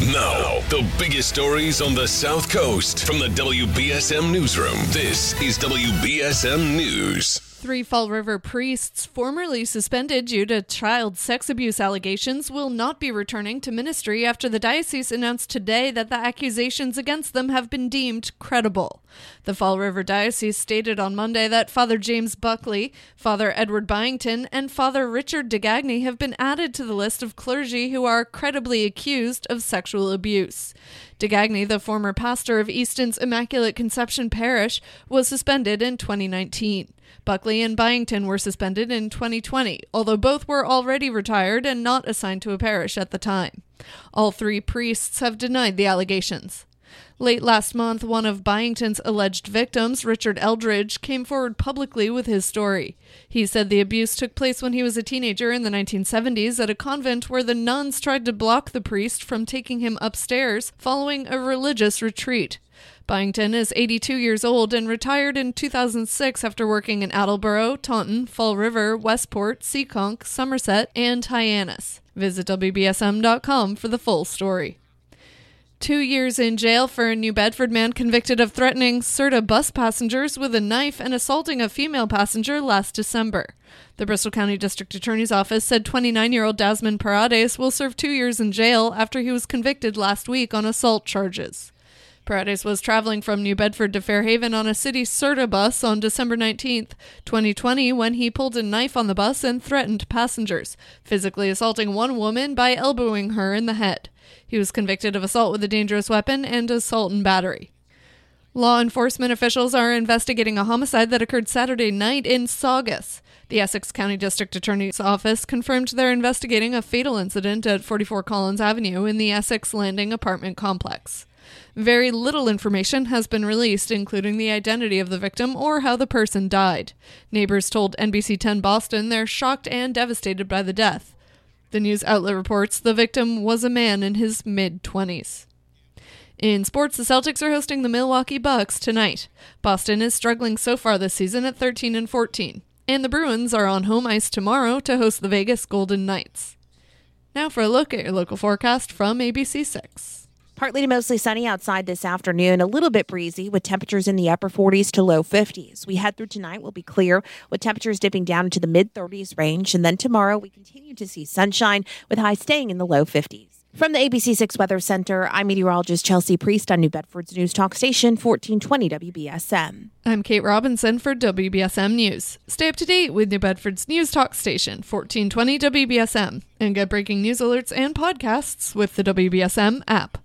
Now, the biggest stories on the South Coast from the WBSM Newsroom. This is WBSM News. Three Fall River priests, formerly suspended due to child sex abuse allegations, will not be returning to ministry after the diocese announced today that the accusations against them have been deemed credible. The Fall River Diocese stated on Monday that Father James Buckley, Father Edward Byington, and Father Richard Degagne have been added to the list of clergy who are credibly accused of sexual abuse. Degagne, the former pastor of Easton's Immaculate Conception Parish, was suspended in 2019. Buckley and Byington were suspended in 2020, although both were already retired and not assigned to a parish at the time. All three priests have denied the allegations. Late last month, one of Byington's alleged victims, Richard Eldridge, came forward publicly with his story. He said the abuse took place when he was a teenager in the 1970s at a convent where the nuns tried to block the priest from taking him upstairs following a religious retreat. Byington is 82 years old and retired in 2006 after working in Attleboro, Taunton, Fall River, Westport, Seekonk, Somerset, and Hyannis. Visit WBSM.com for the full story. Two years in jail for a New Bedford man convicted of threatening SRTA bus passengers with a knife and assaulting a female passenger last December. The Bristol County District Attorney's Office said 29 year old Desmond Paredes will serve two years in jail after he was convicted last week on assault charges. Paredes was traveling from New Bedford to Fairhaven on a city SRTA bus on December 19th, 2020, when he pulled a knife on the bus and threatened passengers, physically assaulting one woman by elbowing her in the head. He was convicted of assault with a dangerous weapon and assault and battery. Law enforcement officials are investigating a homicide that occurred Saturday night in Saugus. The Essex County District Attorney's Office confirmed they're investigating a fatal incident at 44 Collins Avenue in the Essex Landing apartment complex. Very little information has been released, including the identity of the victim or how the person died. Neighbors told NBC 10 Boston they're shocked and devastated by the death. The news outlet reports the victim was a man in his mid 20s. In sports, the Celtics are hosting the Milwaukee Bucks tonight. Boston is struggling so far this season at 13 and 14, and the Bruins are on home ice tomorrow to host the Vegas Golden Knights. Now for a look at your local forecast from ABC6. Partly to mostly sunny outside this afternoon, a little bit breezy with temperatures in the upper 40s to low 50s. We head through tonight will be clear with temperatures dipping down into the mid 30s range, and then tomorrow we continue to see sunshine with highs staying in the low 50s. From the ABC6 Weather Center, I'm meteorologist Chelsea Priest on New Bedford's News Talk Station 1420 WBSM. I'm Kate Robinson for WBSM News. Stay up to date with New Bedford's News Talk Station 1420 WBSM and get breaking news alerts and podcasts with the WBSM app.